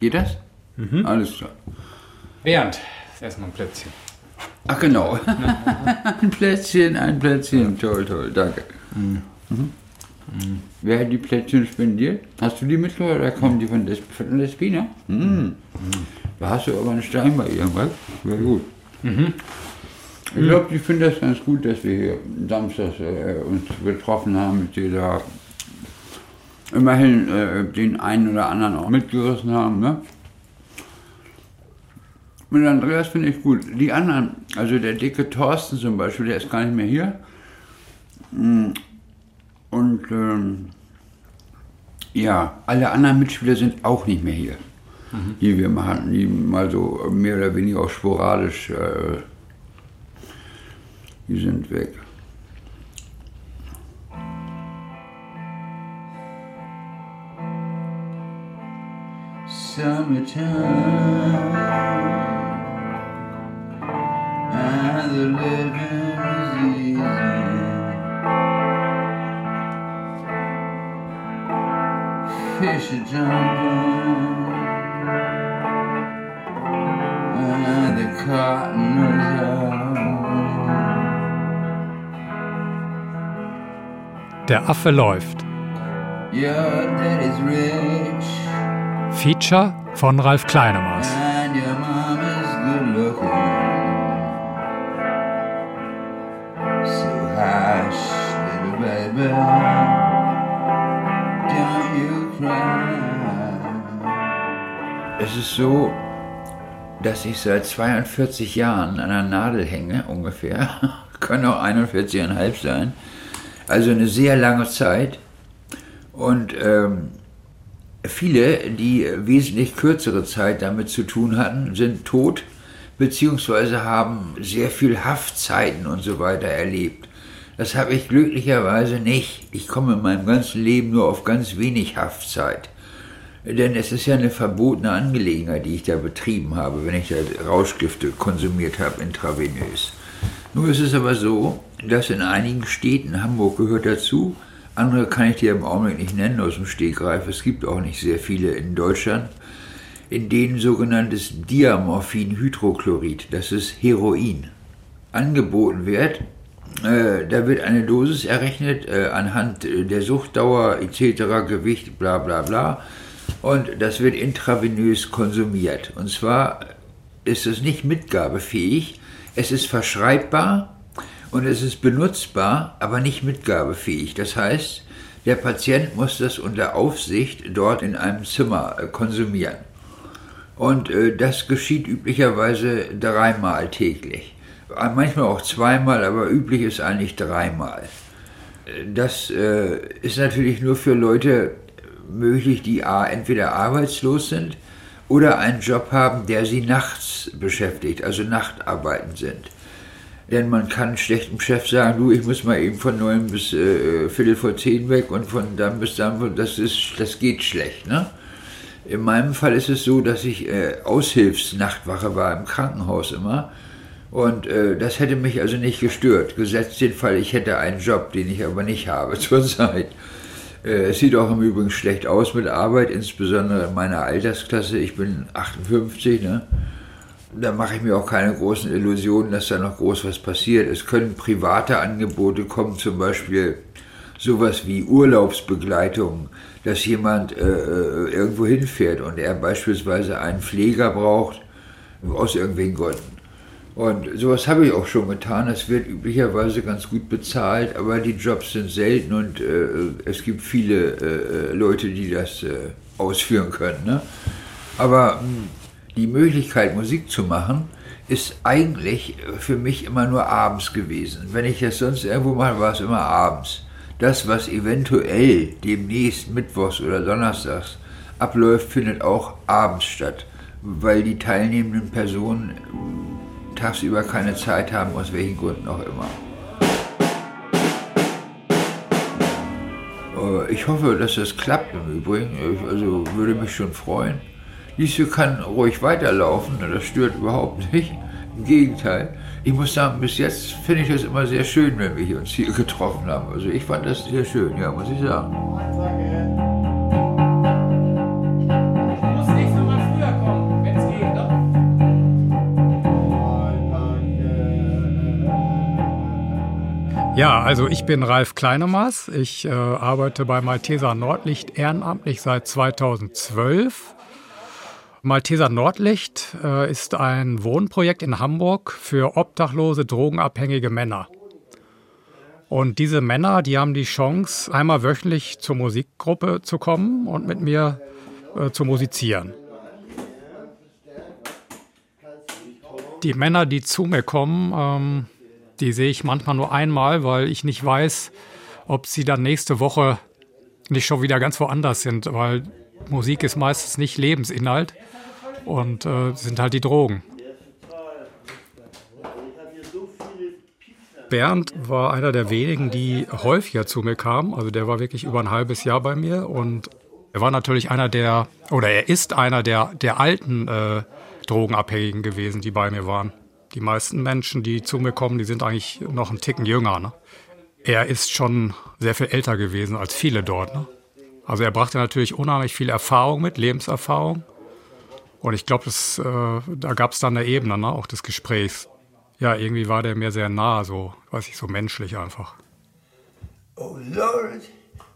Geht das? Mhm. Alles klar. Bernd, erstmal ein Plätzchen. Ach genau. ein Plätzchen, ein Plätzchen. Toll, toll, danke. Mhm. Mhm. Wer hat die Plätzchen spendiert? Hast du die mitgebracht oder kommen die von, Des von Despina? Mhm. Da hast du aber einen Stein bei irgendwas. Sehr gut. Mhm. Ich glaube, die finden das ganz gut, dass wir hier samstags äh, uns getroffen haben mit da immerhin äh, den einen oder anderen auch mitgerissen haben. Ne? Mit Andreas finde ich gut. Die anderen, also der dicke Thorsten zum Beispiel, der ist gar nicht mehr hier. Mm. Und ähm, ja, alle anderen Mitspieler sind auch nicht mehr hier, mhm. die wir mal hatten, die mal so mehr oder weniger auch sporadisch, äh, die sind weg. Summertime and the living is easy. Fish are jumping and the cotton is out. Der Affe läuft. Your daddy's rich. Feature von Ralf cry. Es ist so, dass ich seit 42 Jahren an der Nadel hänge, ungefähr. Können auch 41,5 sein. Also eine sehr lange Zeit. Und ähm, Viele, die wesentlich kürzere Zeit damit zu tun hatten, sind tot beziehungsweise haben sehr viel Haftzeiten und so weiter erlebt. Das habe ich glücklicherweise nicht. Ich komme in meinem ganzen Leben nur auf ganz wenig Haftzeit. Denn es ist ja eine verbotene Angelegenheit, die ich da betrieben habe, wenn ich da Rauschgifte konsumiert habe intravenös. Nur ist es aber so, dass in einigen Städten, Hamburg gehört dazu, andere kann ich dir im Augenblick nicht nennen aus dem Stegreif. Es gibt auch nicht sehr viele in Deutschland, in denen sogenanntes Diamorphinhydrochlorid, das ist Heroin, angeboten wird. Äh, da wird eine Dosis errechnet äh, anhand der Suchtdauer etc., Gewicht, bla bla bla. Und das wird intravenös konsumiert. Und zwar ist es nicht mitgabefähig, es ist verschreibbar und es ist benutzbar, aber nicht mitgabefähig. Das heißt, der Patient muss das unter Aufsicht dort in einem Zimmer äh, konsumieren. Und äh, das geschieht üblicherweise dreimal täglich. Äh, manchmal auch zweimal, aber üblich ist eigentlich dreimal. Das ist natürlich nur für Leute möglich, die entweder arbeitslos sind oder einen Job haben, der sie nachts beschäftigt, also Nachtarbeiten sind. Denn man kann schlecht Chef sagen, du, ich muss mal eben von neun bis äh, Viertel vor zehn weg und von dann bis dann, das, ist, das geht schlecht. Ne? In meinem Fall ist es so, dass ich äh, Aushilfsnachtwache war im Krankenhaus immer. Und äh, das hätte mich also nicht gestört, gesetzt den Fall, ich hätte einen Job, den ich aber nicht habe zurzeit. Äh, es sieht auch im Übrigen schlecht aus mit Arbeit, insbesondere in meiner Altersklasse. Ich bin 58, ne? Da mache ich mir auch keine großen Illusionen, dass da noch groß was passiert. Es können private Angebote kommen, zum Beispiel sowas wie Urlaubsbegleitung, dass jemand äh, äh, irgendwo hinfährt und er beispielsweise einen Pfleger braucht, aus irgendwelchen Gründen. Und sowas habe ich auch schon getan. Es wird üblicherweise ganz gut bezahlt, aber die Jobs sind selten und äh, es gibt viele äh, Leute, die das äh, ausführen können. Ne? Aber hm, die Möglichkeit, Musik zu machen, ist eigentlich für mich immer nur abends gewesen. Wenn ich das sonst irgendwo mache, war es immer abends. Das, was eventuell demnächst mittwochs oder donnerstags abläuft, findet auch abends statt, weil die teilnehmenden Personen tagsüber keine Zeit haben, aus welchen Gründen auch immer. Äh, ich hoffe, dass das klappt im Übrigen. Also würde mich schon freuen. Diese kann ruhig weiterlaufen, ne, das stört überhaupt nicht. Im Gegenteil. Ich muss sagen, bis jetzt finde ich es immer sehr schön, wenn wir uns hier getroffen haben. Also ich fand das sehr schön, ja, muss ich sagen. Ja, also ich bin Ralf Kleinemaß. Ich äh, arbeite bei Malteser Nordlicht ehrenamtlich seit 2012 Malteser Nordlicht äh, ist ein Wohnprojekt in Hamburg für obdachlose, drogenabhängige Männer. Und diese Männer, die haben die Chance, einmal wöchentlich zur Musikgruppe zu kommen und mit mir äh, zu musizieren. Die Männer, die zu mir kommen, ähm, die sehe ich manchmal nur einmal, weil ich nicht weiß, ob sie dann nächste Woche nicht schon wieder ganz woanders sind, weil Musik ist meistens nicht Lebensinhalt und äh, sind halt die Drogen. Bernd war einer der wenigen, die häufiger zu mir kamen. Also der war wirklich über ein halbes Jahr bei mir und er war natürlich einer der, oder er ist einer der, der alten äh, Drogenabhängigen gewesen, die bei mir waren. Die meisten Menschen, die zu mir kommen, die sind eigentlich noch einen Ticken jünger. Ne? Er ist schon sehr viel älter gewesen als viele dort. Ne? Also er brachte natürlich unheimlich viel Erfahrung mit, Lebenserfahrung. Und ich glaube, äh, da gab es dann eine Ebene, ne, auch des Gesprächs. Ja, irgendwie war der mir sehr nah, so, weiß ich, so menschlich einfach. Oh Lord,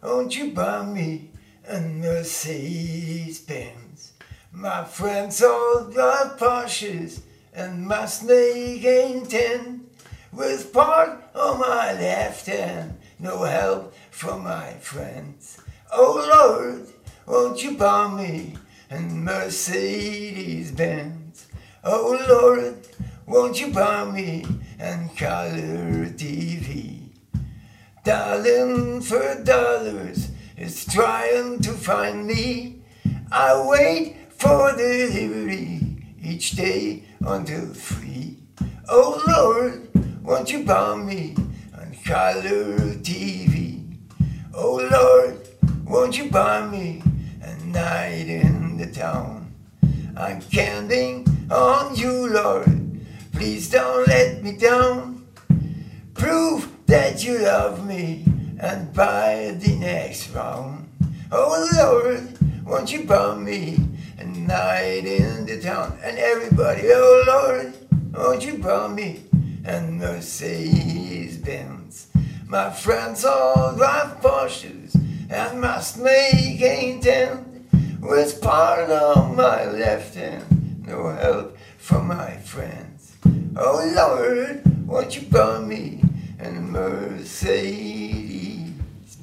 won't you buy me a Mercedes Benz? My friends all drive Porsches. and my snake ain't ten. With part on my left hand, no help from my friends. Oh Lord, won't you buy me a Mercedes Benz? Oh Lord, won't you buy me a color TV? Darling, for dollars, it's trying to find me. I wait for delivery each day until three. Oh Lord, won't you buy me on color TV? Oh Lord, won't you buy me a night in the town? I'm counting on you, Lord. Please don't let me down. Prove that you love me and buy the next round. Oh Lord, won't you bomb me a night in the town, and everybody, oh Lord, won't you bomb me? And Mercedes Benz. My friends all drive Porsches and must make a tent with part of my left hand. No help from my friends. Oh Lord, won't you buy me? And Mercedes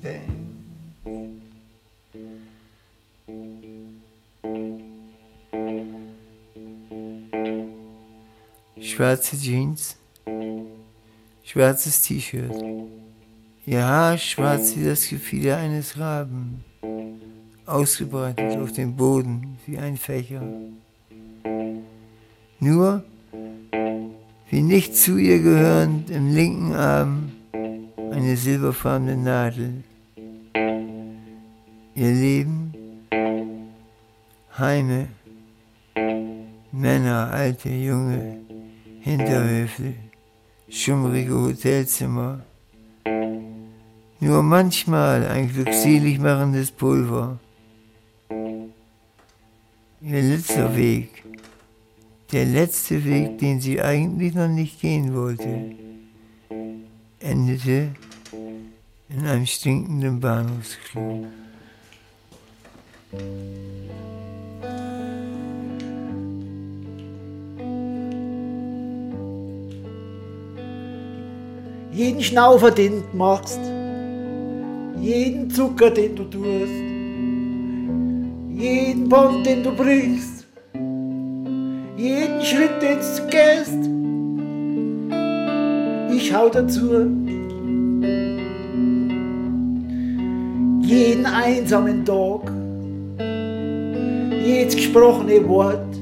Benz. schwarze Jeans, schwarzes T-Shirt, Haar schwarz wie das Gefieder eines Raben, ausgebreitet auf dem Boden wie ein Fächer. Nur, wie nicht zu ihr gehörend, im linken Arm eine silberfarbene Nadel. Ihr Leben, Heime, Männer, alte, junge, Hinterhöfe, schummrige Hotelzimmer. Nur manchmal ein glückselig machendes Pulver. Letzter Weg, der letzte Weg, den sie eigentlich noch nicht gehen wollte, endete in einem stinkenden Bahnhofsklo. jeden Schnaufer, den du machst, jeden Zucker, den du tust, jeden Bond, den du brichst, jeden Schritt, den du gehst, ich hau dazu. Jeden einsamen Tag, jedes gesprochene Wort,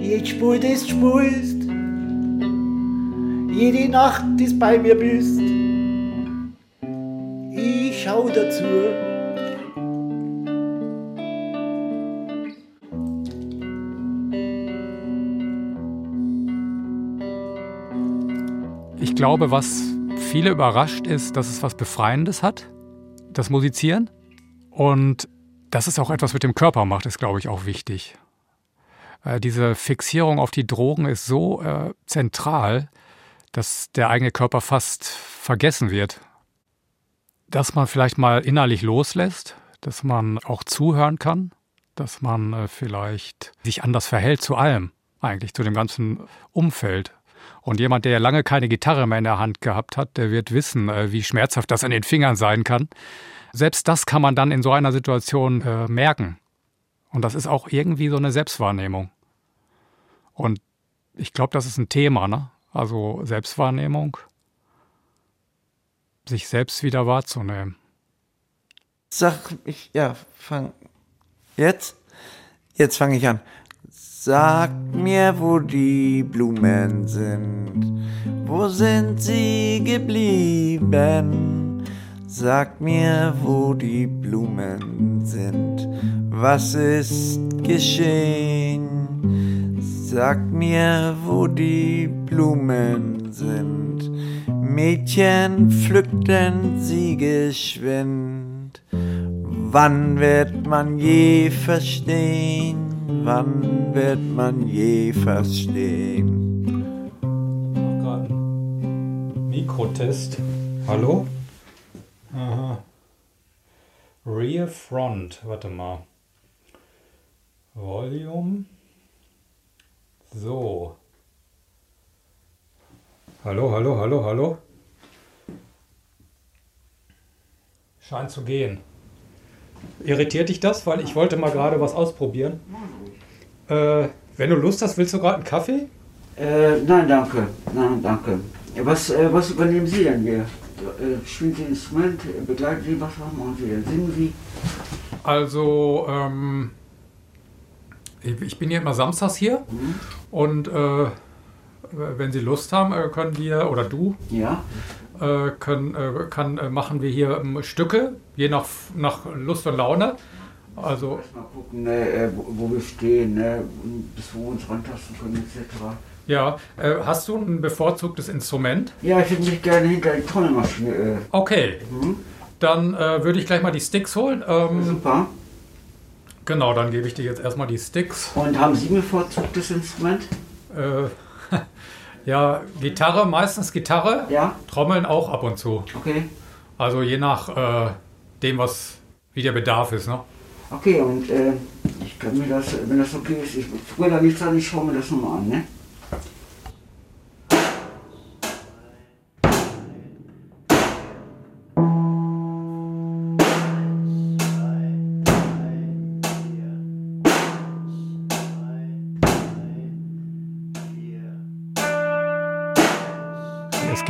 jedes Spur, das du spulst, jede Nacht ist bei mir bist. Ich schau dazu. Glaube, was viele überrascht ist, dass es was Befreiendes hat, das Musizieren. Und dass es auch etwas mit dem Körper macht, ist, glaube ich, auch wichtig. Äh, diese Fixierung auf die Drogen ist so äh, zentral, dass der eigene Körper fast vergessen wird. Dass man vielleicht mal innerlich loslässt, dass man auch zuhören kann, dass man äh, vielleicht sich anders verhält zu allem, eigentlich zu dem ganzen Umfeld. Und jemand, der lange keine Gitarre mehr in der Hand gehabt hat, der wird wissen, äh, wie schmerzhaft das an den Fingern sein kann. Selbst das kann man dann in so einer Situation äh, merken. Und das ist auch irgendwie so eine Selbstwahrnehmung. Und ich glaube, das ist ein Thema, ne? Also Selbstwahrnehmung, sich selbst wieder wahrzunehmen. Sag ich, ja, fang. Jetzt? Jetzt fange ich an. Sag mir, wo die Blumen sind. Wo sind sie geblieben? Sag mir, wo die Blumen sind. Was ist geschehen? Sag mir, wo die Blumen sind. Mädchen pflückten sie geschwind. Wann wird man je verstehen? Wann wird man je verstehen? gerade einen Mikrotest. Hallo? Aha. Rear Front, warte mal. Volume. So. Hallo, hallo, hallo, hallo. Scheint zu gehen. Irritiert dich das? Weil ich wollte mal gerade was ausprobieren. Äh, wenn du Lust hast, willst du gerade einen Kaffee? Äh, nein, danke. Nein, danke. Was, äh, was übernehmen Sie denn hier? Äh, spielen Sie ein Instrument? Begleiten Sie was? Machen Sie denn? Singen Sie? Also, ähm, ich ich bin ja immer samstags hier Mhm. und äh, wenn Sie Lust haben, äh, können wir, oder du, Ja? Äh, können, äh, kann, äh, machen wir hier ähm, Stücke, je nach, nach Lust und Laune. Also, Mal gucken, ne, wo, wo wir stehen, ne, bis wo wir uns rantasten können, etc. ja, äh, hast du ein bevorzugtes Instrument? Ja, ich hätte mich gerne hinter die Trommelmaschine. Äh, Okay, mhm. dann äh, würde ich gleich mal die Sticks holen. Ähm, Super. genau, dann gebe ich dir jetzt erstmal die Sticks. Und haben Sie ein bevorzugtes Instrument? Äh, ja, Gitarre, meistens Gitarre, Ja? Trommeln auch ab und zu. Okay. Also je nach äh, dem, was wie der Bedarf ist. Ne? Okay, und äh, ich kann mir das, wenn das okay ist, ich früher da nichts an, ich schaue mir das nochmal an, ne?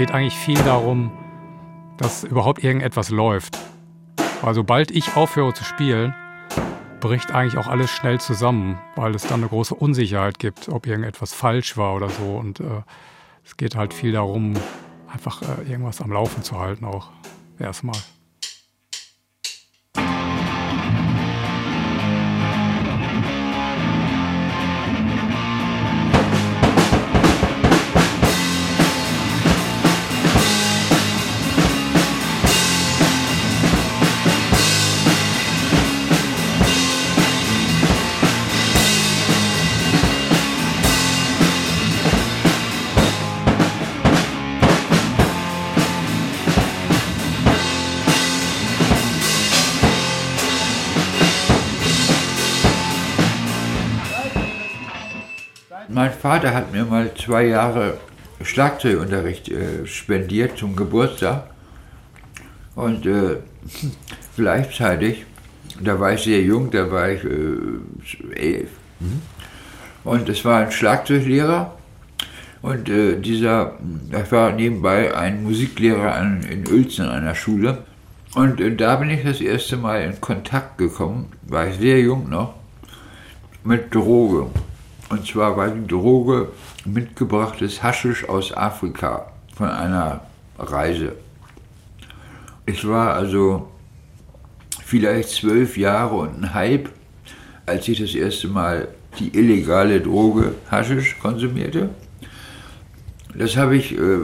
Geht eigentlich viel darum, dass überhaupt irgendetwas läuft. Weil sobald ich aufhöre zu spielen, bricht eigentlich auch alles schnell zusammen, weil es dann eine große Unsicherheit gibt, ob irgendetwas falsch war oder so. Und äh, es geht halt viel darum, einfach äh, irgendwas am Laufen zu halten auch. Erstmal. Vater hat mir mal zwei Jahre Schlagzeugunterricht äh, spendiert zum Geburtstag. Und äh, gleichzeitig, da war ich sehr jung, da war ich äh, elf. Und es war ein Schlagzeuglehrer. Und äh, dieser, das war nebenbei ein Musiklehrer an, in Uelzen an einer Schule. Und äh, da bin ich das erste Mal in Kontakt gekommen, war ich sehr jung noch, mit Droge. Und zwar war die Droge mitgebrachtes Haschisch aus Afrika von einer Reise. Ich war also vielleicht zwölf Jahre und ein halb, als ich das erste Mal die illegale Droge Haschisch konsumierte. Das habe ich äh,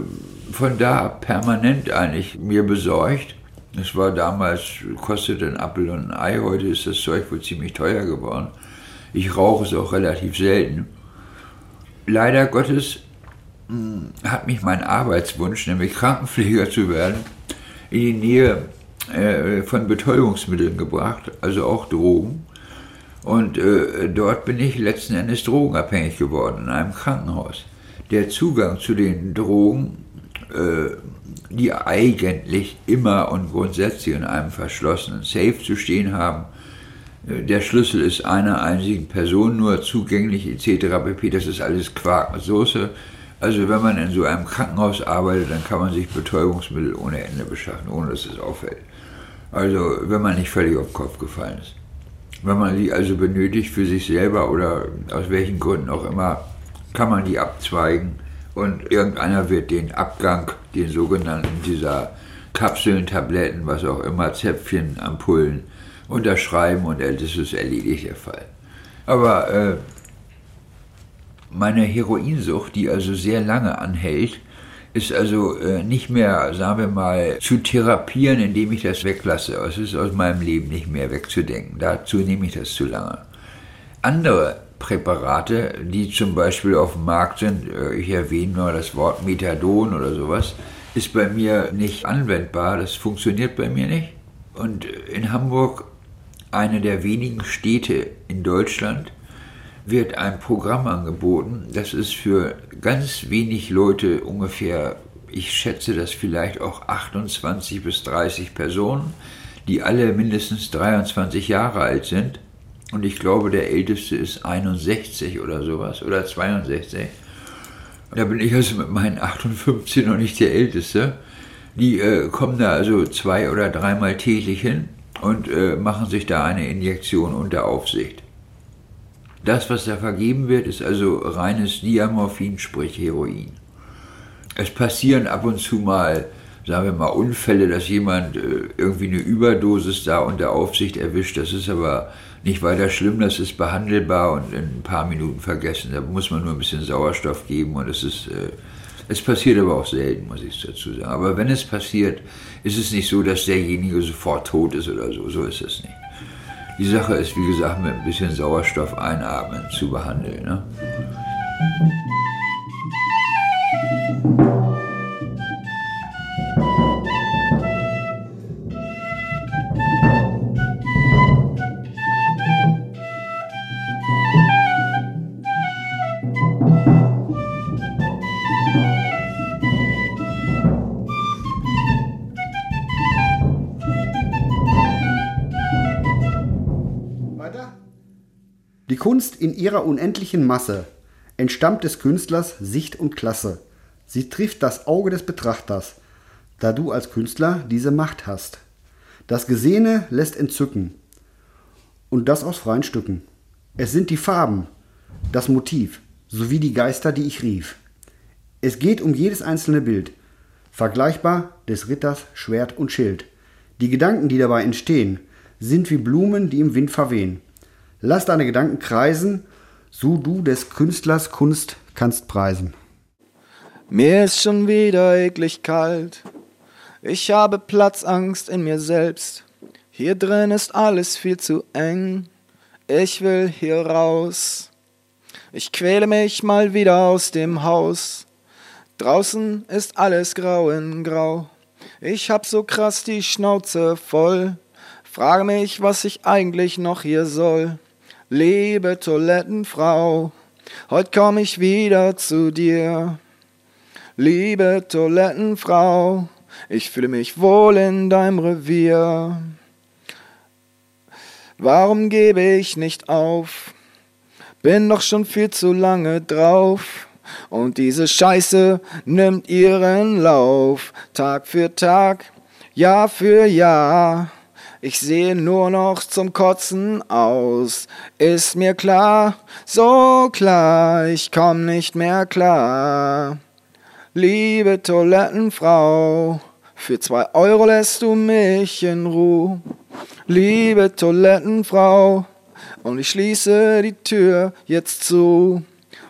von da permanent eigentlich mir besorgt. Das war damals, kostete ein Apfel und ein Ei, heute ist das Zeug wohl ziemlich teuer geworden. Ich rauche es auch relativ selten. Leider Gottes mh, hat mich mein Arbeitswunsch, nämlich Krankenpfleger zu werden, in die Nähe äh, von Betäubungsmitteln gebracht, also auch Drogen. Und äh, dort bin ich letzten Endes drogenabhängig geworden in einem Krankenhaus. Der Zugang zu den Drogen, äh, die eigentlich immer und grundsätzlich in einem verschlossenen Safe zu stehen haben, der Schlüssel ist einer einzigen Person nur zugänglich etc. pp. Das ist alles Quark mit Soße. Also wenn man in so einem Krankenhaus arbeitet, dann kann man sich Betäubungsmittel ohne Ende beschaffen, ohne dass es auffällt. Also wenn man nicht völlig auf den Kopf gefallen ist. Wenn man die also benötigt für sich selber oder aus welchen Gründen auch immer, kann man die abzweigen und irgendeiner wird den Abgang, den sogenannten dieser Kapseln, Tabletten, was auch immer, Zäpfchen, Ampullen unterschreiben und das ist erledigt der Fall. Aber äh, meine Heroinsucht, die also sehr lange anhält, ist also äh, nicht mehr, sagen wir mal, zu therapieren, indem ich das weglasse. Es ist aus meinem Leben nicht mehr wegzudenken. Dazu nehme ich das zu lange. Andere Präparate, die zum Beispiel auf dem Markt sind, äh, ich erwähne nur das Wort Methadon oder sowas, ist bei mir nicht anwendbar. Das funktioniert bei mir nicht. Und in Hamburg, eine der wenigen Städte in Deutschland, wird ein Programm angeboten. Das ist für ganz wenig Leute ungefähr, ich schätze das vielleicht auch 28 bis 30 Personen, die alle mindestens 23 Jahre alt sind. Und ich glaube, der älteste ist 61 oder sowas oder 62. Da bin ich also mit meinen 58 noch nicht der Älteste. Die äh, kommen da also zwei oder dreimal täglich hin und äh, machen sich da eine Injektion unter Aufsicht. Das, was da vergeben wird, ist also reines Diamorphin, sprich Heroin. Es passieren ab und zu mal, sagen wir mal, Unfälle, dass jemand äh, irgendwie eine Überdosis da unter Aufsicht erwischt. Das ist aber nicht weiter schlimm, das ist behandelbar und in ein paar Minuten vergessen. Da muss man nur ein bisschen Sauerstoff geben und es ist. Äh, es passiert aber auch selten, muss ich dazu sagen. Aber wenn es passiert, ist es nicht so, dass derjenige sofort tot ist oder so. So ist es nicht. Die Sache ist, wie gesagt, mit ein bisschen Sauerstoff einatmen zu behandeln. Ne? Kunst in ihrer unendlichen Masse entstammt des Künstlers Sicht und Klasse. Sie trifft das Auge des Betrachters, da du als Künstler diese Macht hast. Das Gesehene lässt entzücken, und das aus freien Stücken. Es sind die Farben, das Motiv, sowie die Geister, die ich rief. Es geht um jedes einzelne Bild, vergleichbar des Ritters Schwert und Schild. Die Gedanken, die dabei entstehen, sind wie Blumen, die im Wind verwehen. Lass deine Gedanken kreisen, so du des Künstlers Kunst kannst preisen. Mir ist schon wieder eklig kalt. Ich habe Platzangst in mir selbst. Hier drin ist alles viel zu eng. Ich will hier raus. Ich quäle mich mal wieder aus dem Haus. Draußen ist alles grau in grau. Ich hab so krass die Schnauze voll. Frage mich, was ich eigentlich noch hier soll. Liebe Toilettenfrau, heute komm ich wieder zu dir. Liebe Toilettenfrau, ich fühle mich wohl in deinem Revier. Warum gebe ich nicht auf? Bin doch schon viel zu lange drauf. Und diese Scheiße nimmt ihren Lauf, Tag für Tag, Jahr für Jahr. Ich sehe nur noch zum Kotzen aus. Ist mir klar, so klar, ich komm nicht mehr klar. Liebe Toilettenfrau, für zwei Euro lässt du mich in Ruhe. Liebe Toilettenfrau, und ich schließe die Tür jetzt zu.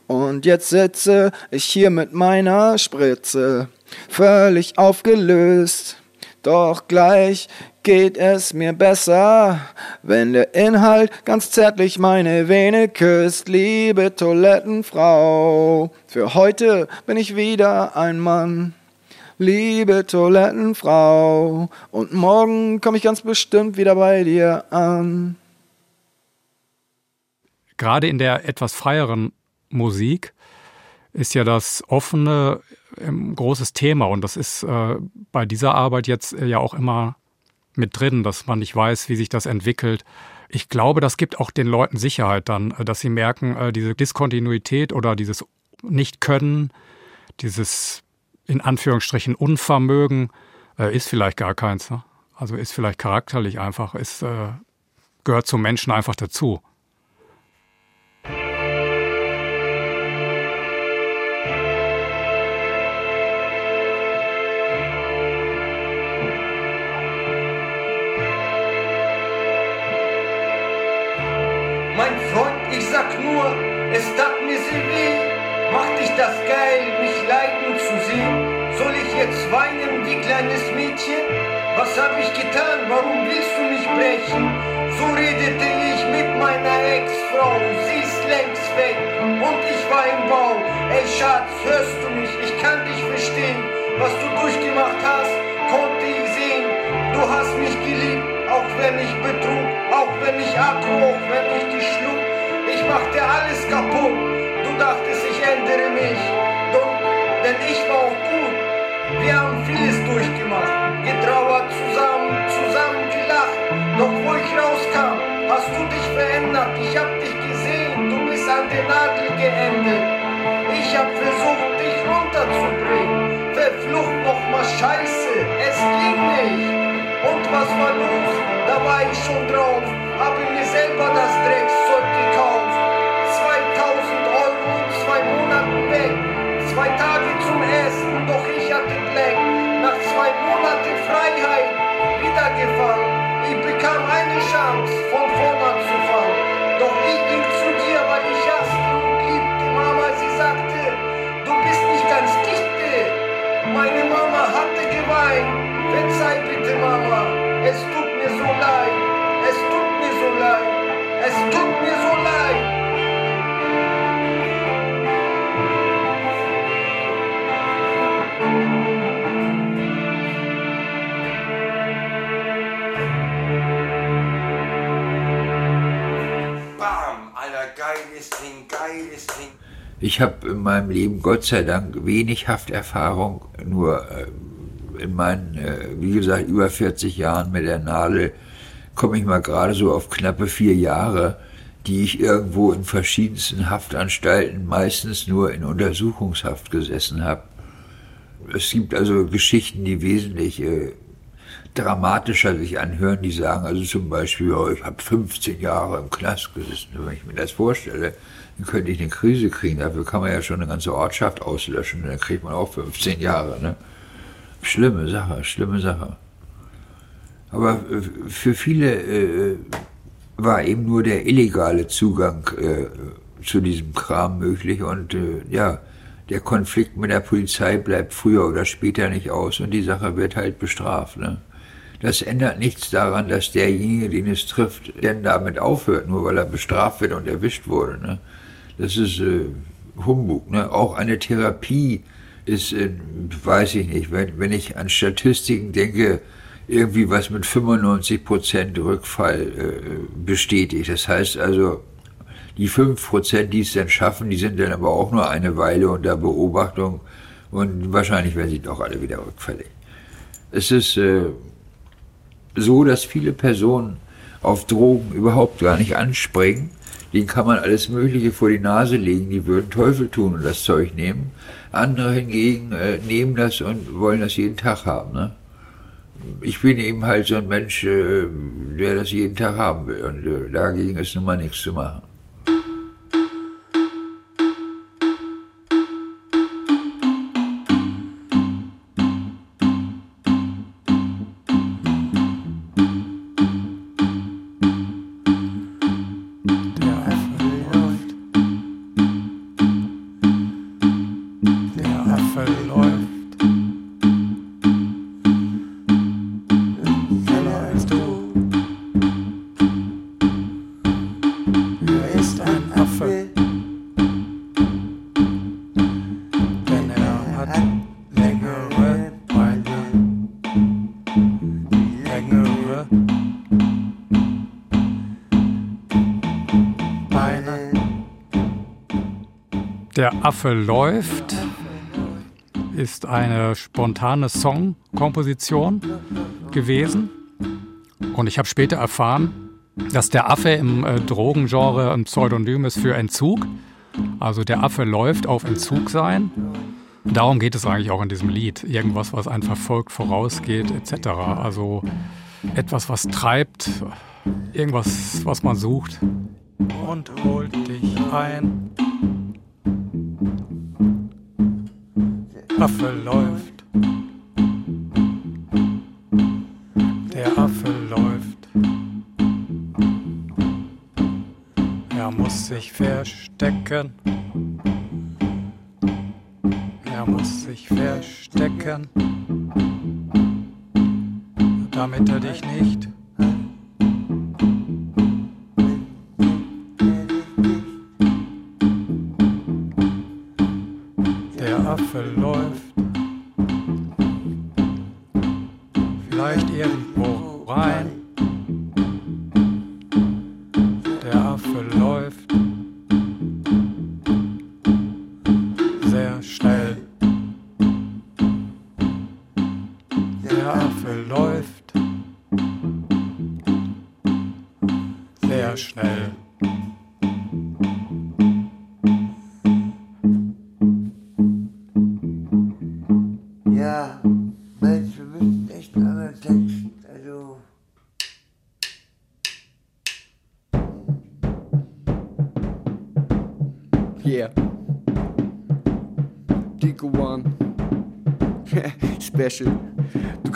Und jetzt sitze ich hier mit meiner Spritze, völlig aufgelöst. Doch gleich geht es mir besser, wenn der Inhalt ganz zärtlich meine Vene küsst, liebe Toilettenfrau. Für heute bin ich wieder ein Mann, liebe Toilettenfrau, und morgen komme ich ganz bestimmt wieder bei dir an. Gerade in der etwas freieren Musik ist ja das offene ein großes Thema und das ist äh, bei dieser Arbeit jetzt äh, ja auch immer mit drin, dass man nicht weiß, wie sich das entwickelt. Ich glaube, das gibt auch den Leuten Sicherheit dann, äh, dass sie merken, äh, diese Diskontinuität oder dieses Nicht-Können, dieses in Anführungsstrichen Unvermögen äh, ist vielleicht gar keins. Ne? Also ist vielleicht charakterlich einfach, ist, gehört zum Menschen einfach dazu. Was hab ich getan? Warum willst du mich brechen? So redete ich mit meiner Ex-Frau, sie ist längst weg und ich war im Bau. Ey Schatz, hörst du mich? Ich kann dich verstehen. Was du durchgemacht hast, konnte ich sehen. Du hast mich geliebt, auch wenn ich betrug, auch wenn ich aggro, auch wenn ich dich schlug. Ich machte alles kaputt. Du dachtest, ich ändere mich. Doch, denn ich war auch gut. Wir haben vieles durchgemacht, getrauert zusammen, zusammen gelacht. Doch wo ich rauskam, hast du dich verändert. Ich hab dich gesehen, du bist an der Nadel geendet. Ich hab versucht, dich runterzubringen. Verflucht nochmal Scheiße, es ging nicht. Und was war los? Da war ich schon drauf, habe mir selber das Dreckszeug gekauft. 2000 Euro in zwei Monaten weg, zwei Tage zum Essen, doch ich hatte Black. Monaten Freiheit wieder gefallen. Ich bekam eine Chance, von vorn anzufangen. Doch ich ging zu dir, weil ich hasste und liebte Mama. Sie sagte, du bist nicht ganz dichte. Meine Mama Ich habe in meinem Leben Gott sei Dank wenig Hafterfahrung, nur äh, in meinen, äh, wie gesagt, über 40 Jahren mit der Nadel komme ich mal gerade so auf knappe vier Jahre, die ich irgendwo in verschiedensten Haftanstalten, meistens nur in Untersuchungshaft gesessen habe. Es gibt also Geschichten, die wesentlich äh, dramatischer sich anhören, die sagen also zum Beispiel, oh, ich habe 15 Jahre im Knast gesessen. Wenn ich mir das vorstelle, könnte ich eine Krise kriegen. Dafür kann man ja schon eine ganze Ortschaft auslöschen. Dann kriegt man auch 15 Jahre. Ne? Schlimme Sache, schlimme Sache. Aber äh, für viele äh, war eben nur der illegale Zugang äh, zu diesem Kram möglich und äh, ja, der Konflikt mit der Polizei bleibt früher oder später nicht aus und die Sache wird halt bestraft. Ne? Das ändert nichts daran, dass derjenige, den es trifft, denn damit aufhört, nur weil er bestraft wird und erwischt wurde. Ne? Das ist äh, Humbug. Ne? Auch eine Therapie ist, äh, weiß ich nicht, wenn, wenn ich an Statistiken denke, irgendwie was mit 95 Prozent Rückfall äh, bestätigt. Das heißt also, die 5 Prozent, die es dann schaffen, die sind dann aber auch nur eine Weile unter Beobachtung und wahrscheinlich werden sie doch alle wieder rückfällig. Es ist äh, so, dass viele Personen auf Drogen überhaupt gar nicht anspringen. Denen kann man alles Mögliche vor die Nase legen, die würden Teufel tun und das Zeug nehmen. Andere hingegen äh, nehmen das und wollen das jeden Tag haben. Ne? Ich bin eben halt so ein Mensch, äh, der das jeden Tag haben will und äh, dagegen ist nun mal nichts zu machen. Affe läuft ist eine spontane Songkomposition gewesen. Und ich habe später erfahren, dass der Affe im äh, Drogengenre ein Pseudonym ist für Entzug. Also der Affe läuft auf Entzug sein. Darum geht es eigentlich auch in diesem Lied. Irgendwas, was einen verfolgt, vorausgeht, etc. Also etwas, was treibt, irgendwas, was man sucht. Und holt dich ein. Affe läuft. Der Affe läuft. Er muss sich verstecken.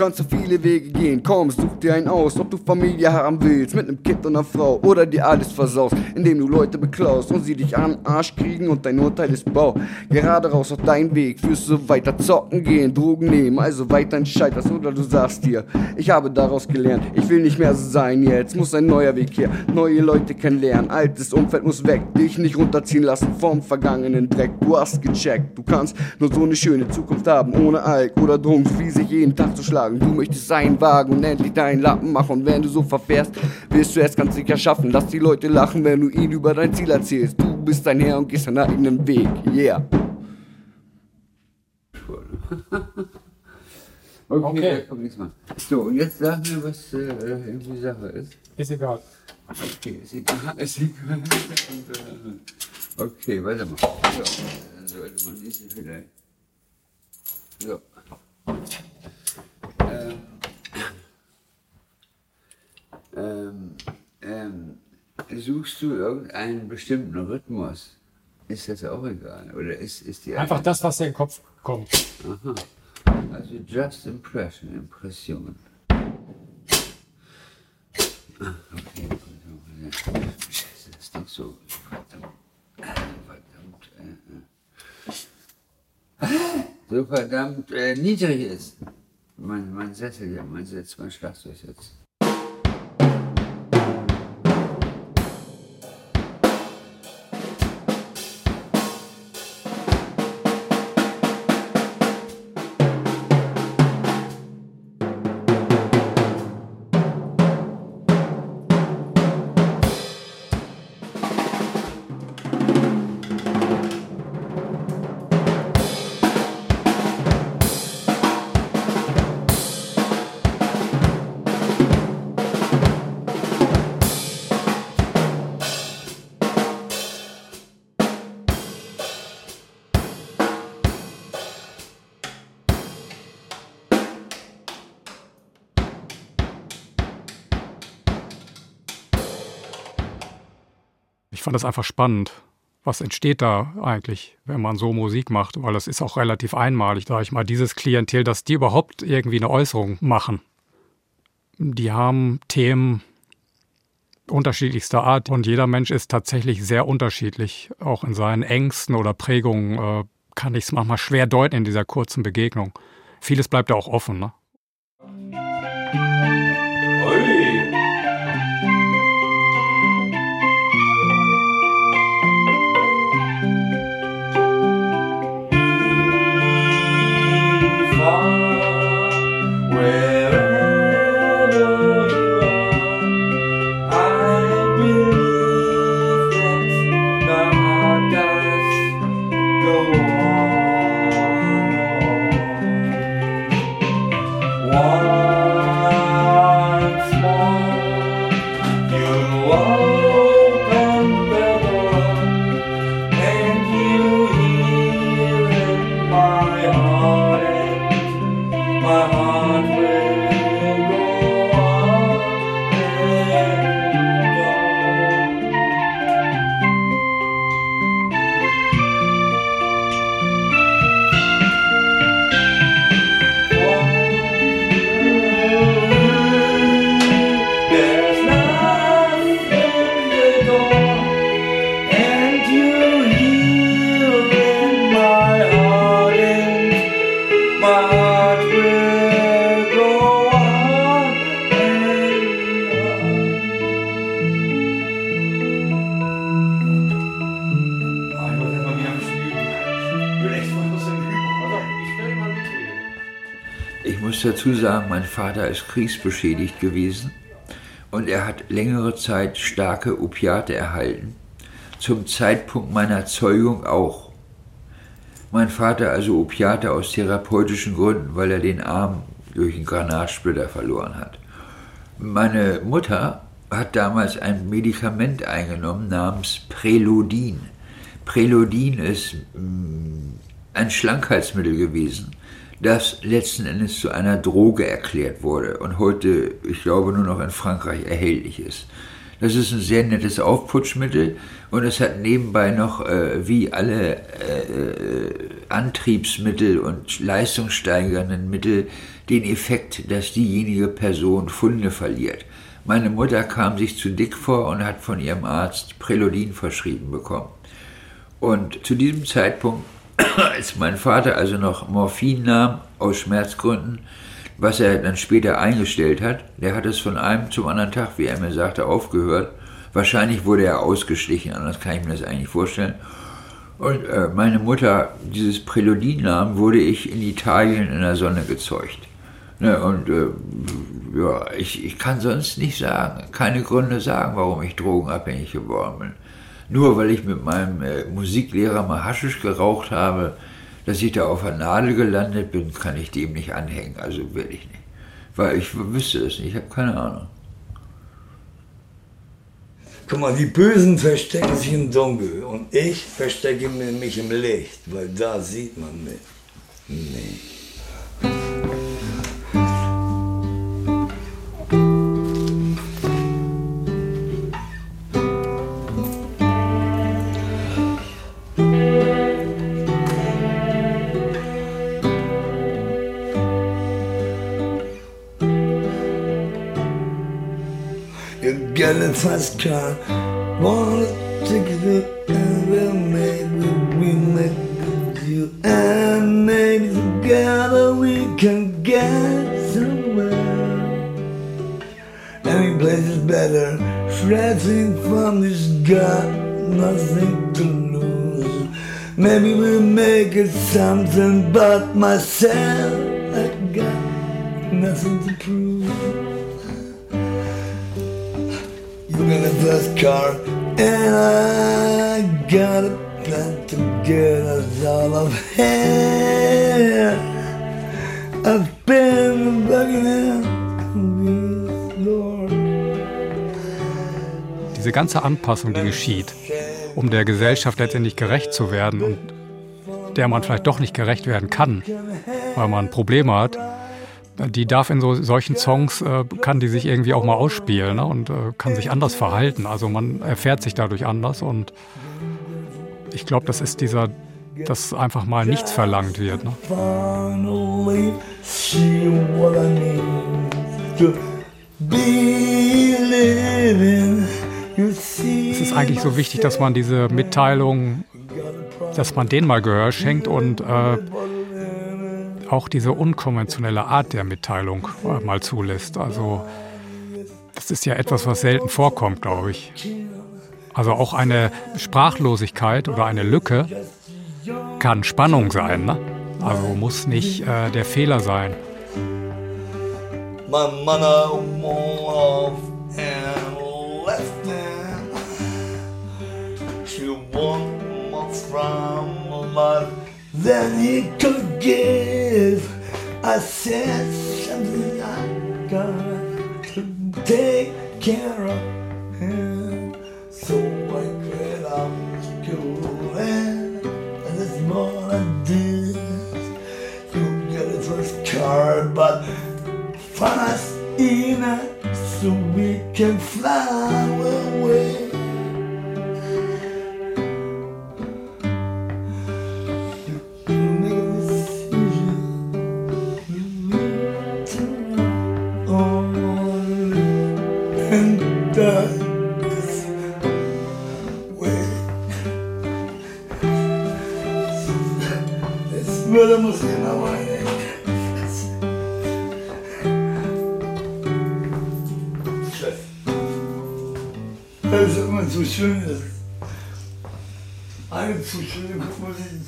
Kannst so viele Wege gehen, komm, such dir einen aus, ob du Familie haben willst, mit nem Kind und einer Frau, oder dir alles versaust, indem du Leute beklaust und sie dich an Arsch kriegen und dein Urteil ist Bau. Gerade raus auf deinen Weg, führst du weiter zocken gehen, Drogen nehmen, also weiterhin scheiterst oder du sagst dir, ich habe daraus gelernt, ich will nicht mehr so sein, jetzt muss ein neuer Weg her, neue Leute kennenlernen, altes Umfeld muss weg, dich nicht runterziehen lassen vom vergangenen Dreck, du hast gecheckt, du kannst nur so eine schöne Zukunft haben, ohne Alk oder Drogen, wie sich jeden Tag zu schlagen, du möchtest sein Wagen und endlich deinen Lappen machen und wenn du so verfährst, wirst du es ganz sicher schaffen, lass die Leute lachen, wenn du ihnen über dein Ziel erzählst, du bist dein Herr und gehst deinen eigenen Weg, yeah. Okay, Okay. kommt nichts mehr. So, und jetzt sag mir, was äh, irgendwie Sache ist. Ist egal. Okay, ist egal. Ist egal. Okay, warte mal. So, dann sollte man diese vielleicht. So. Ähm. Ähm. Ähm. Suchst du irgendeinen bestimmten Rhythmus? Ist das auch egal? Oder ist, ist die Einfach das, was dir in den Kopf kommt. Aha. Also Just Impression, Impression. Ah, okay. Scheiße, das Ding so verdammt, verdammt, äh, äh, so verdammt äh, niedrig ist. Mein, mein Sessel hier, mein Sitz, mein Schlagzeugsitz. Ich fand das einfach spannend. Was entsteht da eigentlich, wenn man so Musik macht? Weil das ist auch relativ einmalig, sag ich mal, dieses Klientel, dass die überhaupt irgendwie eine Äußerung machen. Die haben Themen unterschiedlichster Art und jeder Mensch ist tatsächlich sehr unterschiedlich. Auch in seinen Ängsten oder Prägungen äh, kann ich es manchmal schwer deuten in dieser kurzen Begegnung. Vieles bleibt ja auch offen. Ne? Dazu sagen, mein Vater ist kriegsbeschädigt gewesen und er hat längere Zeit starke Opiate erhalten. Zum Zeitpunkt meiner Zeugung auch. Mein Vater also Opiate aus therapeutischen Gründen, weil er den Arm durch einen Granatsplitter verloren hat. Meine Mutter hat damals ein Medikament eingenommen namens Preludin. Preludin ist mm, ein Schlankheitsmittel gewesen, das letzten Endes zu einer Droge erklärt wurde und heute, ich glaube, nur noch in Frankreich erhältlich ist. Das ist ein sehr nettes Aufputschmittel und es hat nebenbei noch, äh, wie alle äh, Antriebsmittel und leistungssteigernden Mittel, den Effekt, dass diejenige Person Funde verliert. Meine Mutter kam sich zu dick vor und hat von ihrem Arzt Preludin verschrieben bekommen. Und zu diesem Zeitpunkt, als mein Vater also noch Morphin nahm aus Schmerzgründen, was er dann später eingestellt hat, der hat es von einem zum anderen Tag, wie er mir sagte, aufgehört. Wahrscheinlich wurde er ausgeschlichen, anders kann ich mir das eigentlich vorstellen. Und äh, meine Mutter dieses Preludin nahm, wurde ich in Italien in der Sonne gezeugt. Ne, und äh, ja, ich, ich kann sonst nicht sagen, keine Gründe sagen, warum ich drogenabhängig geworden bin. Nur weil ich mit meinem äh, Musiklehrer mal Haschisch geraucht habe, dass ich da auf der Nadel gelandet bin, kann ich dem nicht anhängen. Also will ich nicht. Weil ich wüsste es nicht, ich habe keine Ahnung. Guck mal, die Bösen verstecken sich im Dunkel und ich verstecke mich im Licht, weil da sieht man mich. Nee. Get a fast car, wanna take we'll make it, we make you and maybe together we can get somewhere. Any place is better, stretching from this got nothing to lose. Maybe we'll make it something but myself, I got nothing to prove. Got a fast car, and I got a plan to get us all of here. I've been bugging. Diese ganze Anpassung, die geschieht, um der Gesellschaft letztendlich gerecht zu werden und der man vielleicht doch nicht gerecht werden kann, weil man Probleme hat, die darf in so, solchen Songs, äh, kann die sich irgendwie auch mal ausspielen ne? und äh, kann sich anders verhalten. Also man erfährt sich dadurch anders und ich glaube, das ist dieser, dass einfach mal nichts verlangt wird. Ne? Es ist eigentlich so wichtig, dass man diese Mitteilung, dass man denen mal Gehör schenkt und äh, auch diese unkonventionelle Art der Mitteilung mal zulässt. Also das ist ja etwas, was selten vorkommt, glaube ich. Also auch eine Sprachlosigkeit oder eine Lücke kann Spannung sein. Ne? Also muss nicht äh, der Fehler sein. My mother off and left him. She won my from a than he could give. I said something I got to take care of him. So I quit out school and this morning did. You get a first card, but fast enough so we can fly away. Esperamos en la vaina. Das ist immer so schön. Eine zu schöne Komposi-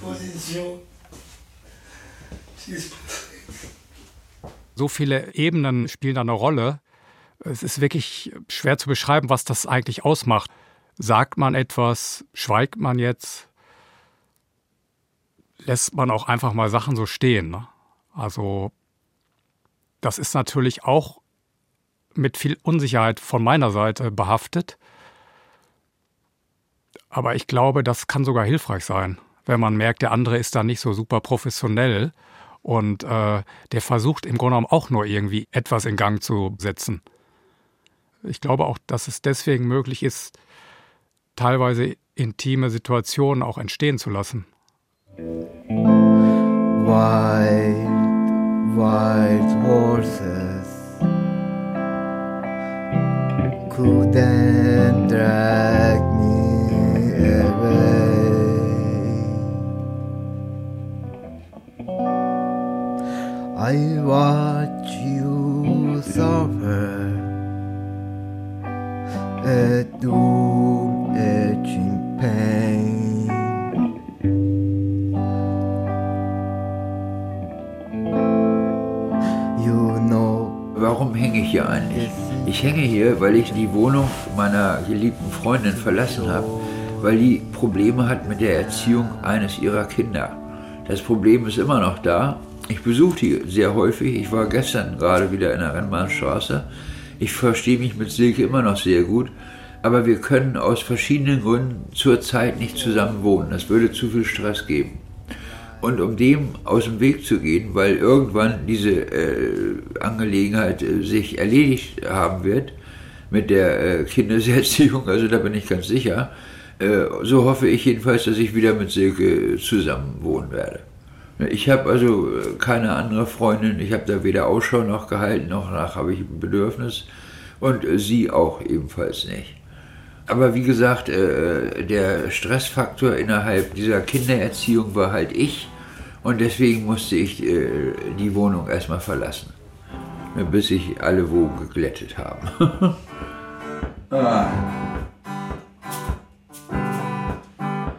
Komposition. So viele Ebenen spielen da eine Rolle. Es ist wirklich schwer zu beschreiben, was das eigentlich ausmacht. Sagt man etwas? Schweigt man jetzt? Lässt man auch einfach mal Sachen so stehen? Ne? Also, das ist natürlich auch mit viel Unsicherheit von meiner Seite behaftet. Aber ich glaube, das kann sogar hilfreich sein, wenn man merkt, der andere ist da nicht so super professionell und äh, der versucht im Grunde genommen auch nur irgendwie etwas in Gang zu setzen. Ich glaube auch, dass es deswegen möglich ist, teilweise intime Situationen auch entstehen zu lassen. Wild, wild horses couldn't drag me away. I watch you suffer a dull etching pain. Warum hänge ich hier eigentlich? Ich hänge hier, weil ich die Wohnung meiner geliebten Freundin verlassen habe, weil die Probleme hat mit der Erziehung eines ihrer Kinder. Das Problem ist immer noch da. Ich besuche die sehr häufig. Ich war gestern gerade wieder in der Rennbahnstraße. Ich verstehe mich mit Silke immer noch sehr gut, aber wir können aus verschiedenen Gründen zurzeit nicht zusammen wohnen. Das würde zu viel Stress geben. Und um dem aus dem Weg zu gehen, weil irgendwann diese äh, Angelegenheit äh, sich erledigt haben wird mit der äh, Kindeserziehung, also da bin ich ganz sicher, äh, so hoffe ich jedenfalls, dass ich wieder mit Silke zusammen wohnen werde. Ich habe also äh, keine andere Freundin, ich habe da weder Ausschau noch gehalten, noch nach habe ich ein Bedürfnis. Und äh, sie auch ebenfalls nicht. Aber wie gesagt, der Stressfaktor innerhalb dieser Kindererziehung war halt ich und deswegen musste ich äh, die Wohnung erstmal verlassen, ne, bis sich alle Wogen geglättet haben. Ah.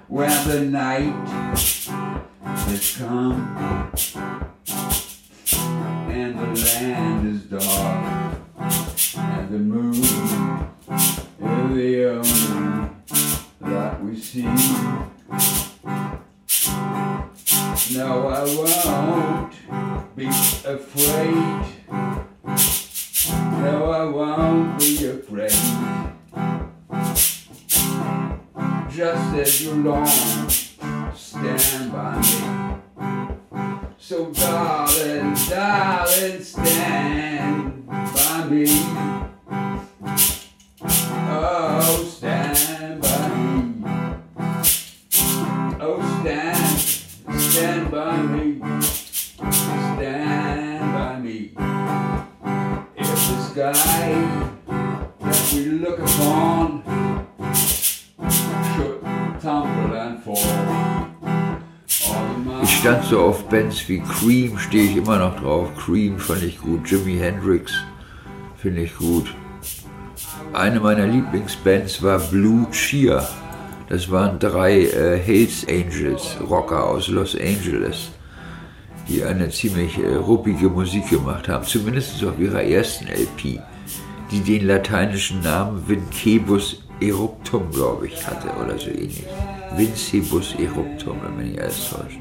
When the night has come and the land is dark and the moon is the only that we see. No, I won't be afraid. No, I won't be afraid. Just as you long, stand by me. So, darling, darling, stand by me. Oh, by me. Stand by me. If the sky that we look upon should tumble and fall, Ich stand so auf Bands wie Cream, stehe ich immer noch drauf. Cream fand ich gut. Jimi Hendrix finde ich gut. Eine meiner Lieblingsbands war Blue Cheer. Das waren drei äh, Hells Angels Rocker aus Los Angeles, die eine ziemlich äh, ruppige Musik gemacht haben, zumindest auf ihrer ersten LP, die den lateinischen Namen Vincebus Eruptum, glaube ich, hatte oder so ähnlich. Vincibus Eruptum, wenn mich nicht alles täuscht.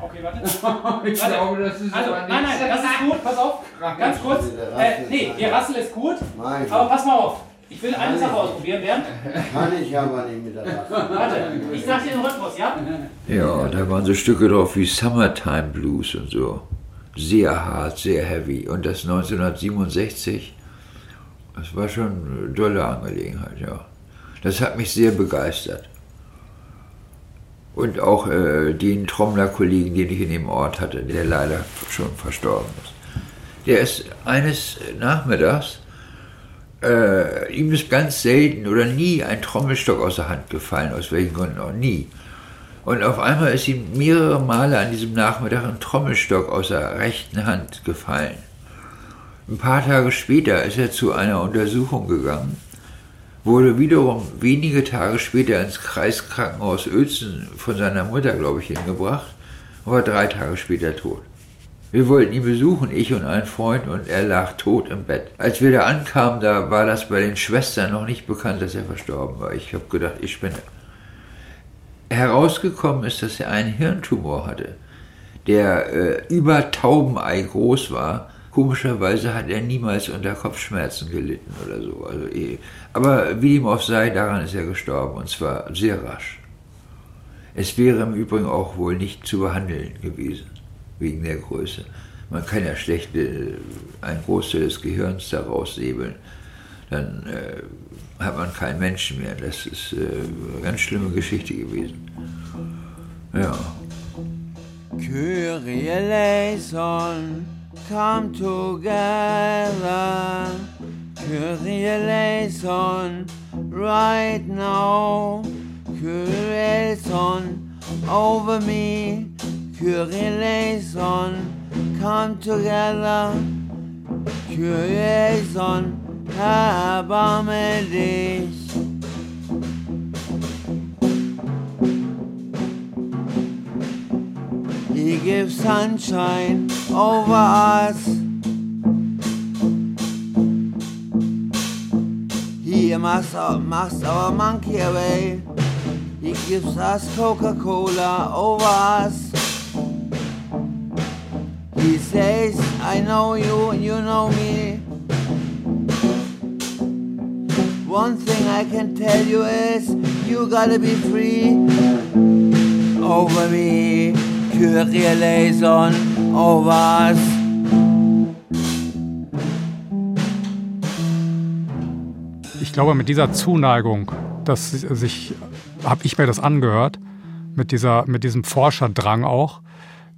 Okay, warte. Ich Warte. glaube, das ist also, nein, nein, das ist gut, pass auf. Ganz kurz. Äh, nee, ihr Rassel ist gut. Aber pass mal auf. Ich will eine Sache ausprobieren, Bernd. Kann ich aber nicht mit der Rasse. Warte, ich sag dir den Rhythmus, ja? Ja, da waren so Stücke drauf wie Summertime Blues und so. Sehr hart, sehr heavy. Und das 1967, das war schon eine dolle Angelegenheit, ja. Das hat mich sehr begeistert. Und auch äh, den Trommler-Kollegen, den ich in dem Ort hatte, der leider schon verstorben ist. Der ist eines Nachmittags, äh, ihm ist ganz selten oder nie ein Trommelstock aus der Hand gefallen, aus welchen Gründen auch nie. Und auf einmal ist ihm mehrere Male an diesem Nachmittag ein Trommelstock aus der rechten Hand gefallen. Ein paar Tage später ist er zu einer Untersuchung gegangen, wurde wiederum wenige Tage später ins Kreiskrankenhaus Uelzen von seiner Mutter, glaube ich, hingebracht und war drei Tage später tot. Wir wollten ihn besuchen, ich und ein Freund, und er lag tot im Bett. Als wir da ankamen, da war das bei den Schwestern noch nicht bekannt, dass er verstorben war. Ich habe gedacht, ich spinne. Herausgekommen ist, dass er einen Hirntumor hatte, der äh, über Taubenei groß war. Komischerweise hat er niemals unter Kopfschmerzen gelitten oder so. Also, eh. Aber wie ihm auch sei, daran ist er gestorben und zwar sehr rasch. Es wäre im Übrigen auch wohl nicht zu behandeln gewesen, wegen der Größe. Man kann ja schlecht einen Großteil des Gehirns da raussäbeln. Dann äh, hat man keinen Menschen mehr. Das ist äh, eine ganz schlimme Geschichte gewesen. Ja. Kyrie come together. Kyrie right now. Kyrie over me. Eleison, come together. Eleison, erbarme dich. He gives sunshine over us. He must, must our monkey away. He gives us Coca Cola over us. Says, I know you, you know me. One thing I can tell you is, you gotta be free over me. Kyrie eleison over us. Ich glaube, mit dieser Zuneigung, dass sich, habe ich mir das angehört, mit, dieser, mit diesem Forscherdrang auch,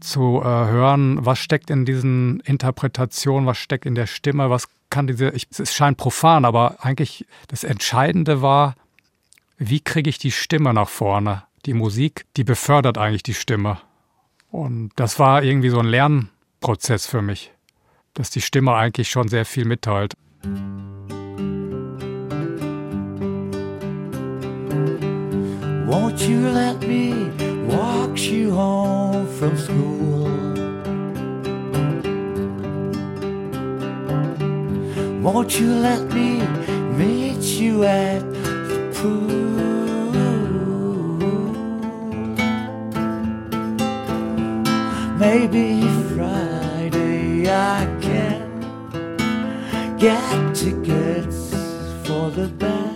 zu äh, hören, was steckt in diesen Interpretationen, was steckt in der Stimme, was kann diese, ich, es scheint profan, aber eigentlich das Entscheidende war, wie kriege ich die Stimme nach vorne? Die Musik, die befördert eigentlich die Stimme. Und das war irgendwie so ein Lernprozess für mich, dass die Stimme eigentlich schon sehr viel mitteilt. Won't you let me walk you home from school? Won't you let me meet you at the pool? Maybe Friday I can get tickets for the band.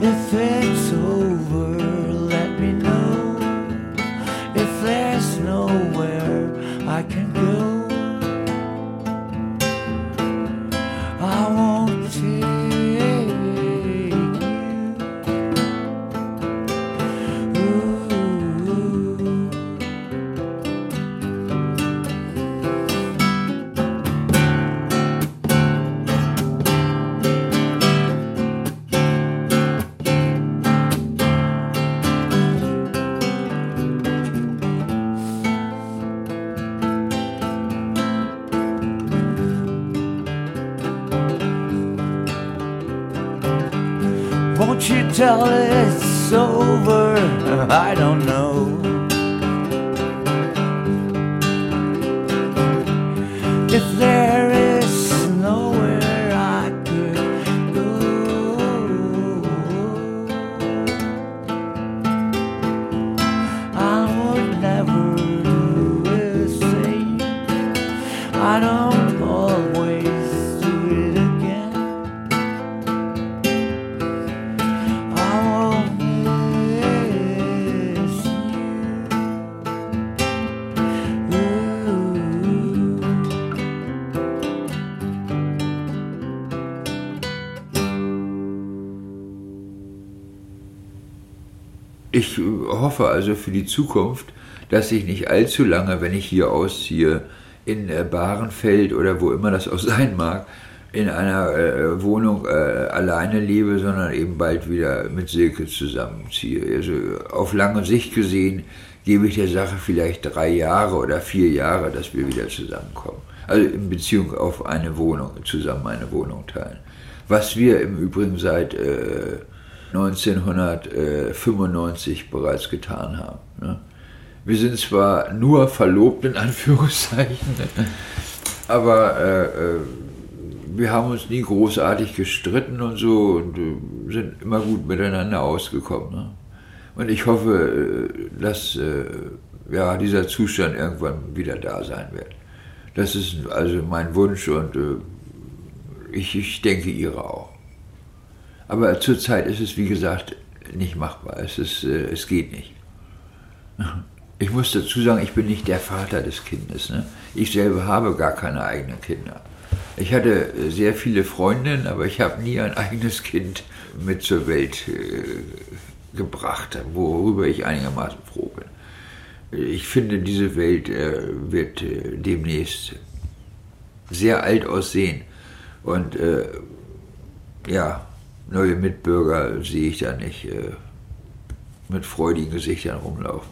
If it's I don't know. Hoffe also für die Zukunft, dass ich nicht allzu lange, wenn ich hier ausziehe, in äh, Bahrenfeld oder wo immer das auch sein mag, in einer äh, Wohnung äh, alleine lebe, sondern eben bald wieder mit Silke zusammenziehe. Also auf lange Sicht gesehen gebe ich der Sache vielleicht drei Jahre oder vier Jahre, dass wir wieder zusammenkommen. Also in Beziehung auf eine Wohnung, zusammen eine Wohnung teilen. Was wir im Übrigen seit äh, 1995 bereits getan haben. Ne? Wir sind zwar nur verlobt in Anführungszeichen, aber äh, äh, wir haben uns nie großartig gestritten und so und äh, sind immer gut miteinander ausgekommen. Ne? Und ich hoffe, dass ja, dieser Zustand irgendwann wieder da sein wird. Das ist also mein Wunsch und ich, ich denke Ihre auch. Aber zurzeit ist es, wie gesagt, nicht machbar. Es, ist, äh, es geht nicht. Ich muss dazu sagen, ich bin nicht der Vater des Kindes. Ne? Ich selber habe gar keine eigenen Kinder. Ich hatte äh, sehr viele Freundinnen, aber ich habe nie ein eigenes Kind mit zur Welt äh, gebracht, worüber ich einigermaßen froh bin. Ich finde, diese Welt äh, wird äh, demnächst sehr alt aussehen. Und äh, ja, neue Mitbürger sehe ich da nicht äh, mit freudigen Gesichtern rumlaufen.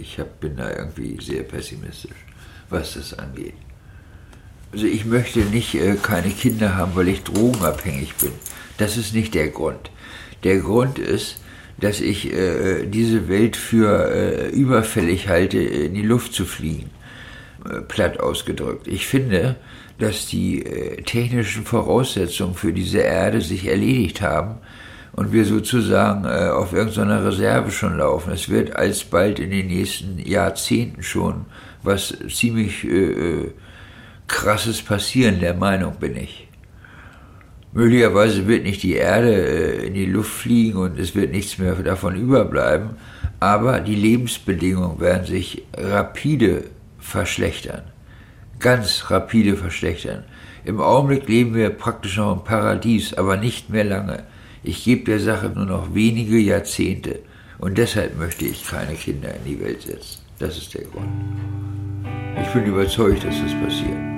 Ich hab, bin da irgendwie sehr pessimistisch, was das angeht. Also ich möchte nicht äh, keine Kinder haben, weil ich drogenabhängig bin. Das ist nicht der Grund. Der Grund ist, dass ich äh, diese Welt für äh, überfällig halte, in die Luft zu fliegen. Äh, platt ausgedrückt. Ich finde, dass die äh, technischen Voraussetzungen für diese Erde sich erledigt haben und wir sozusagen äh, auf irgendeiner Reserve schon laufen. Es wird alsbald in den nächsten Jahrzehnten schon was ziemlich äh, krasses passieren, der Meinung bin ich. Möglicherweise wird nicht die Erde in die Luft fliegen und es wird nichts mehr davon überbleiben, aber die Lebensbedingungen werden sich rapide verschlechtern. Ganz rapide verschlechtern. Im Augenblick leben wir praktisch noch im Paradies, aber nicht mehr lange. Ich gebe der Sache nur noch wenige Jahrzehnte und deshalb möchte ich keine Kinder in die Welt setzen. Das ist der Grund. Ich bin überzeugt, dass das passiert.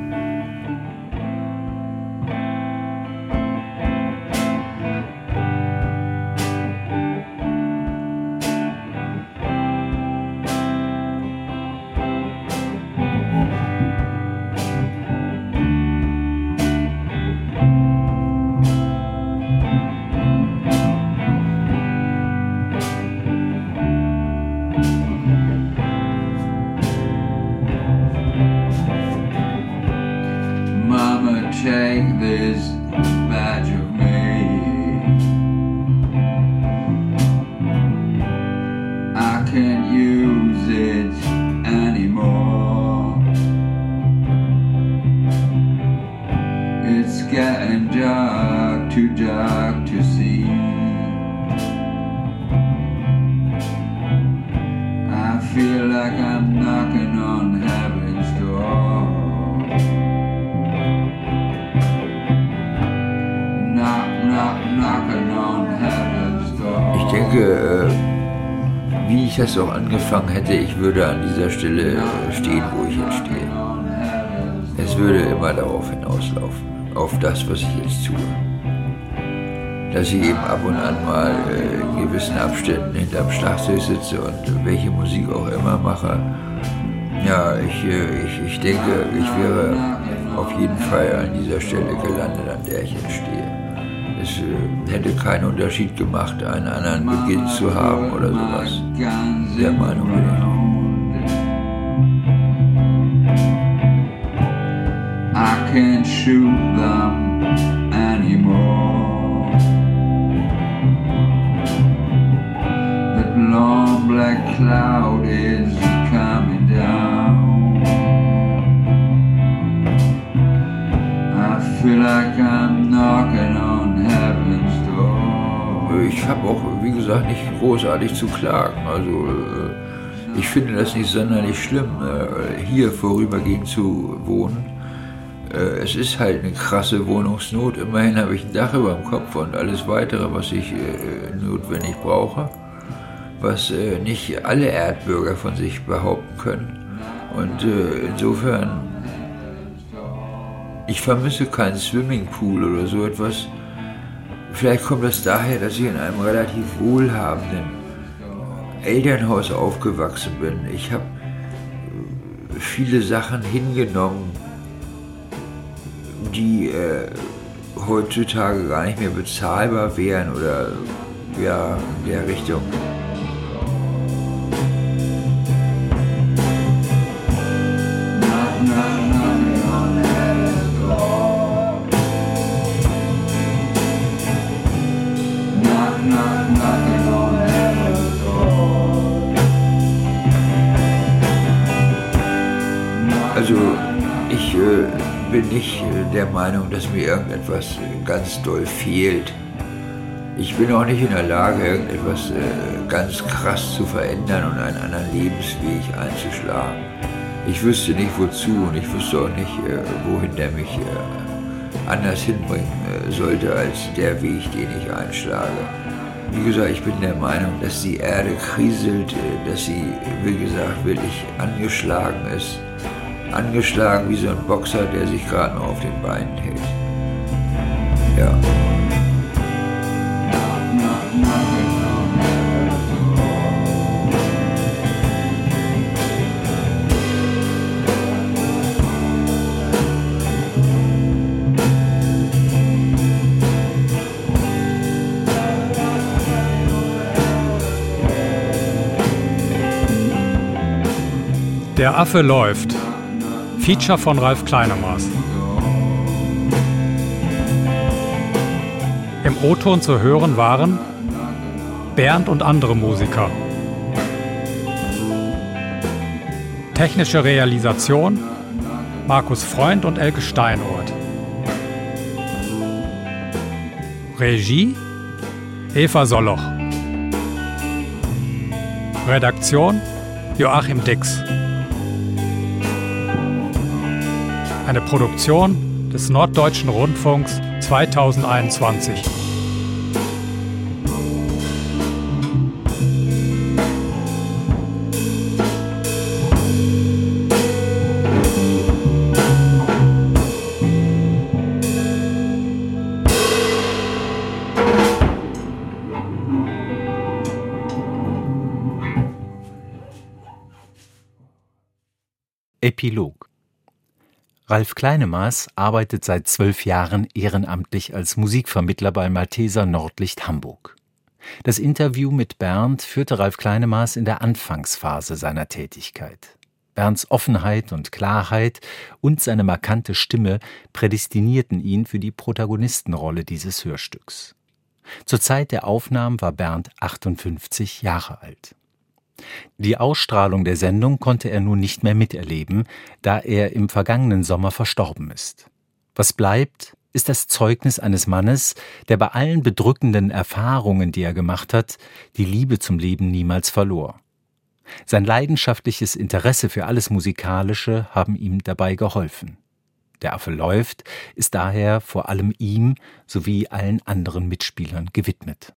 Ich das auch angefangen hätte, ich würde an dieser Stelle äh, stehen, wo ich jetzt stehe. Es würde immer darauf hinauslaufen, auf das, was ich jetzt tue. Dass ich eben ab und an mal äh, in gewissen Abständen hinterm Schlagzeug sitze und welche Musik auch immer mache. Ja, ich, äh, ich, ich denke, ich wäre auf jeden Fall an dieser Stelle gelandet, an der ich jetzt stehe. Es äh, hätte keinen Unterschied gemacht, einen anderen Beginn zu haben oder sowas. Der Meinung bin ich. I can't shoot them anymore. That long black cloud is coming down. I feel like Ich habe auch, wie gesagt, nicht großartig zu klagen. Also äh, ich finde das nicht sonderlich schlimm, äh, hier vorübergehend zu wohnen. Äh, es ist halt eine krasse Wohnungsnot. Immerhin habe ich ein Dach über dem Kopf und alles weitere, was ich notwendig brauche, was nicht alle Erdbürger von sich behaupten können. Und insofern, ich vermisse keinen Swimmingpool oder so etwas. Vielleicht kommt das daher, dass ich in einem relativ wohlhabenden Elternhaus aufgewachsen bin. Ich habe viele Sachen hingenommen, die äh, heutzutage gar nicht mehr bezahlbar wären oder ja, in der Richtung. Mir irgendetwas äh, ganz doll fehlt. Ich bin auch nicht in der Lage, irgendetwas äh, ganz krass zu verändern und einen anderen Lebensweg einzuschlagen. Ich wüsste nicht wozu und ich wüsste auch nicht, wohin der mich anders hinbringen sollte als der Weg, den ich einschlage. Wie gesagt, ich bin der Meinung, dass die Erde kriselt, dass sie, wie gesagt, wirklich angeschlagen ist angeschlagen wie so ein Boxer, der sich gerade noch auf den Beinen hält. Affe läuft. Feature von Ralf Kleinermaß. Im O-Ton zu hören waren Bernd und andere Musiker. Technische Realisation Markus Freund und Elke Steinoth. Regie Eva Solloch. Redaktion Joachim Dix. Eine Produktion des Norddeutschen Rundfunks 2021. Epilog Ralf Kleinemaß arbeitet seit zwölf Jahren ehrenamtlich als Musikvermittler bei Malteser Nordlicht Hamburg. Das Interview mit Bernd führte Ralf Kleinemaß in der Anfangsphase seiner Tätigkeit. Bernds Offenheit und Klarheit und seine markante Stimme prädestinierten ihn für die Protagonistenrolle dieses Hörstücks. Zur Zeit der Aufnahmen war Bernd 58 Jahre alt. Die Ausstrahlung der Sendung konnte er nun nicht mehr miterleben, da er im vergangenen Sommer verstorben ist. Was bleibt, ist das Zeugnis eines Mannes, der bei allen bedrückenden Erfahrungen, die er gemacht hat, die Liebe zum Leben niemals verlor. Sein leidenschaftliches Interesse für alles Musikalische haben ihm dabei geholfen. Der Affe läuft ist daher vor allem ihm sowie allen anderen Mitspielern gewidmet